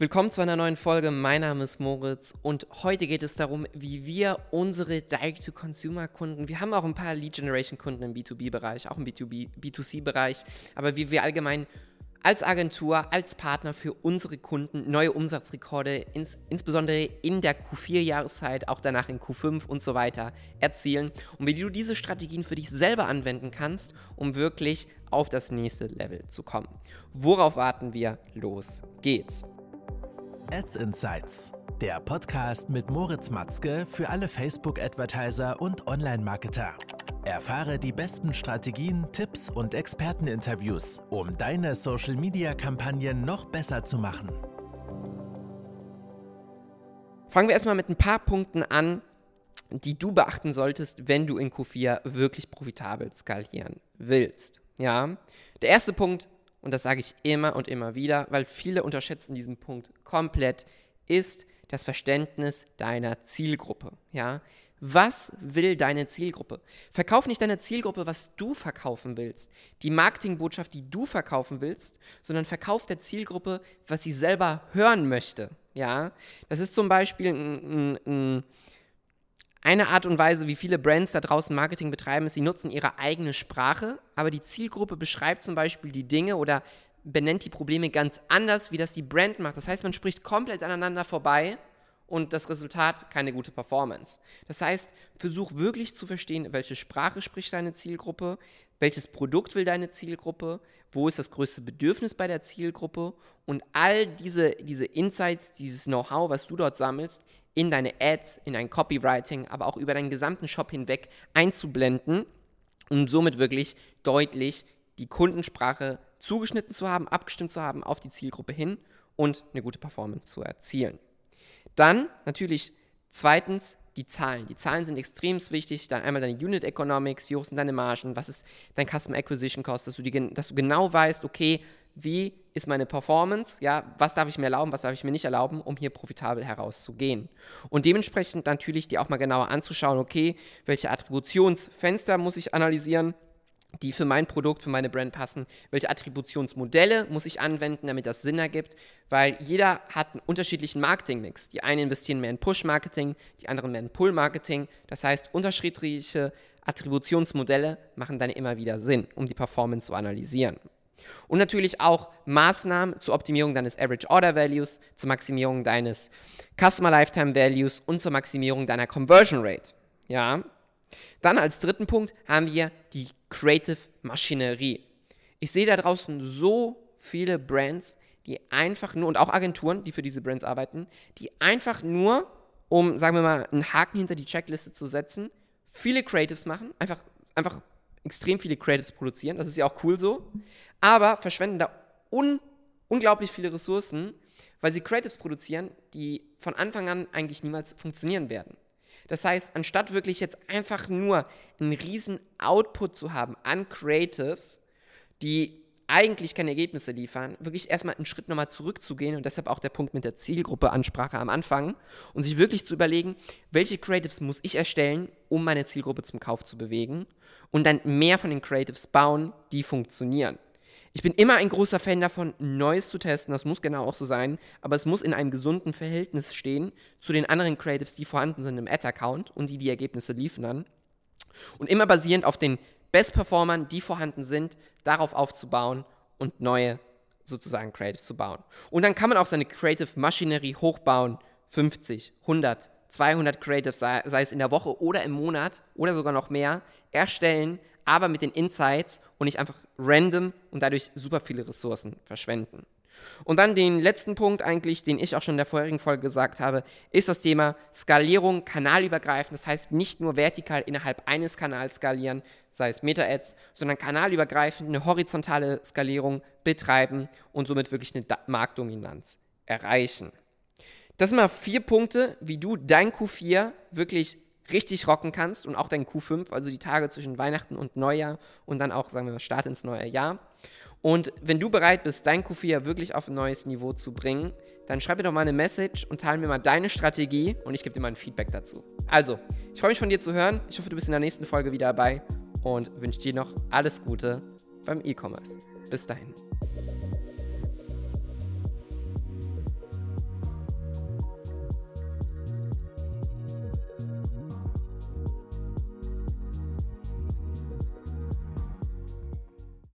Willkommen zu einer neuen Folge. Mein Name ist Moritz und heute geht es darum, wie wir unsere Direct-to-Consumer-Kunden, wir haben auch ein paar Lead-Generation-Kunden im B2B-Bereich, auch im B2B, B2C-Bereich, aber wie wir allgemein als Agentur, als Partner für unsere Kunden neue Umsatzrekorde, ins, insbesondere in der Q4-Jahreszeit, auch danach in Q5 und so weiter, erzielen und wie du diese Strategien für dich selber anwenden kannst, um wirklich auf das nächste Level zu kommen. Worauf warten wir? Los geht's! Ads Insights, der Podcast mit Moritz Matzke für alle Facebook-Advertiser und Online-Marketer. Erfahre die besten Strategien, Tipps und Experteninterviews, um deine Social-Media-Kampagnen noch besser zu machen. Fangen wir erstmal mit ein paar Punkten an, die du beachten solltest, wenn du in Q4 wirklich profitabel skalieren willst. Ja, der erste Punkt, und das sage ich immer und immer wieder, weil viele unterschätzen diesen Punkt komplett, ist das Verständnis deiner Zielgruppe. Ja? Was will deine Zielgruppe? Verkauf nicht deiner Zielgruppe, was du verkaufen willst, die Marketingbotschaft, die du verkaufen willst, sondern verkauf der Zielgruppe, was sie selber hören möchte. Ja, das ist zum Beispiel ein, ein, ein eine Art und Weise, wie viele Brands da draußen Marketing betreiben, ist, sie nutzen ihre eigene Sprache, aber die Zielgruppe beschreibt zum Beispiel die Dinge oder benennt die Probleme ganz anders, wie das die Brand macht. Das heißt, man spricht komplett aneinander vorbei und das Resultat keine gute Performance. Das heißt, versuch wirklich zu verstehen, welche Sprache spricht deine Zielgruppe, welches Produkt will deine Zielgruppe, wo ist das größte Bedürfnis bei der Zielgruppe und all diese, diese Insights, dieses Know-how, was du dort sammelst, in deine Ads, in dein Copywriting, aber auch über deinen gesamten Shop hinweg einzublenden, um somit wirklich deutlich die Kundensprache zugeschnitten zu haben, abgestimmt zu haben auf die Zielgruppe hin und eine gute Performance zu erzielen. Dann natürlich zweitens die Zahlen. Die Zahlen sind extrem wichtig. Dann einmal deine Unit Economics, wie hoch sind deine Margen, was ist dein Custom Acquisition Cost, dass du, die, dass du genau weißt, okay, wie ist meine Performance, ja, was darf ich mir erlauben, was darf ich mir nicht erlauben, um hier profitabel herauszugehen. Und dementsprechend natürlich dir auch mal genauer anzuschauen, okay, welche Attributionsfenster muss ich analysieren, die für mein Produkt, für meine Brand passen, welche Attributionsmodelle muss ich anwenden, damit das Sinn ergibt, weil jeder hat einen unterschiedlichen Marketingmix. Die einen investieren mehr in Push-Marketing, die anderen mehr in Pull-Marketing. Das heißt, unterschiedliche Attributionsmodelle machen dann immer wieder Sinn, um die Performance zu analysieren. Und natürlich auch Maßnahmen zur Optimierung deines Average Order Values, zur Maximierung deines Customer Lifetime Values und zur Maximierung deiner Conversion Rate. Ja. Dann als dritten Punkt haben wir die Creative Maschinerie. Ich sehe da draußen so viele Brands, die einfach nur, und auch Agenturen, die für diese Brands arbeiten, die einfach nur, um, sagen wir mal, einen Haken hinter die Checkliste zu setzen, viele Creatives machen, einfach, einfach extrem viele Creatives produzieren, das ist ja auch cool so, aber verschwenden da un unglaublich viele Ressourcen, weil sie Creatives produzieren, die von Anfang an eigentlich niemals funktionieren werden. Das heißt, anstatt wirklich jetzt einfach nur einen riesen Output zu haben an Creatives, die eigentlich keine Ergebnisse liefern, wirklich erstmal einen Schritt nochmal zurückzugehen und deshalb auch der Punkt mit der Zielgruppe-Ansprache am Anfang und sich wirklich zu überlegen, welche Creatives muss ich erstellen, um meine Zielgruppe zum Kauf zu bewegen und dann mehr von den Creatives bauen, die funktionieren. Ich bin immer ein großer Fan davon, Neues zu testen. Das muss genau auch so sein. Aber es muss in einem gesunden Verhältnis stehen zu den anderen Creatives, die vorhanden sind im Ad-Account und die die Ergebnisse liefern. Und immer basierend auf den Best-Performern, die vorhanden sind, darauf aufzubauen und neue sozusagen Creatives zu bauen. Und dann kann man auch seine Creative-Maschinerie hochbauen. 50, 100, 200 Creatives, sei, sei es in der Woche oder im Monat oder sogar noch mehr, erstellen, aber mit den Insights und nicht einfach random und dadurch super viele Ressourcen verschwenden. Und dann den letzten Punkt eigentlich, den ich auch schon in der vorherigen Folge gesagt habe, ist das Thema Skalierung kanalübergreifend. Das heißt nicht nur vertikal innerhalb eines Kanals skalieren, sei es Meta-Ads, sondern kanalübergreifend eine horizontale Skalierung betreiben und somit wirklich eine Marktdominanz erreichen. Das sind mal vier Punkte, wie du dein Q4 wirklich richtig rocken kannst und auch dein Q5, also die Tage zwischen Weihnachten und Neujahr und dann auch, sagen wir mal, Start ins neue Jahr. Und wenn du bereit bist, dein Q4 wirklich auf ein neues Niveau zu bringen, dann schreib mir doch mal eine Message und teile mir mal deine Strategie und ich gebe dir mal ein Feedback dazu. Also, ich freue mich von dir zu hören. Ich hoffe, du bist in der nächsten Folge wieder dabei und wünsche dir noch alles Gute beim E-Commerce. Bis dahin.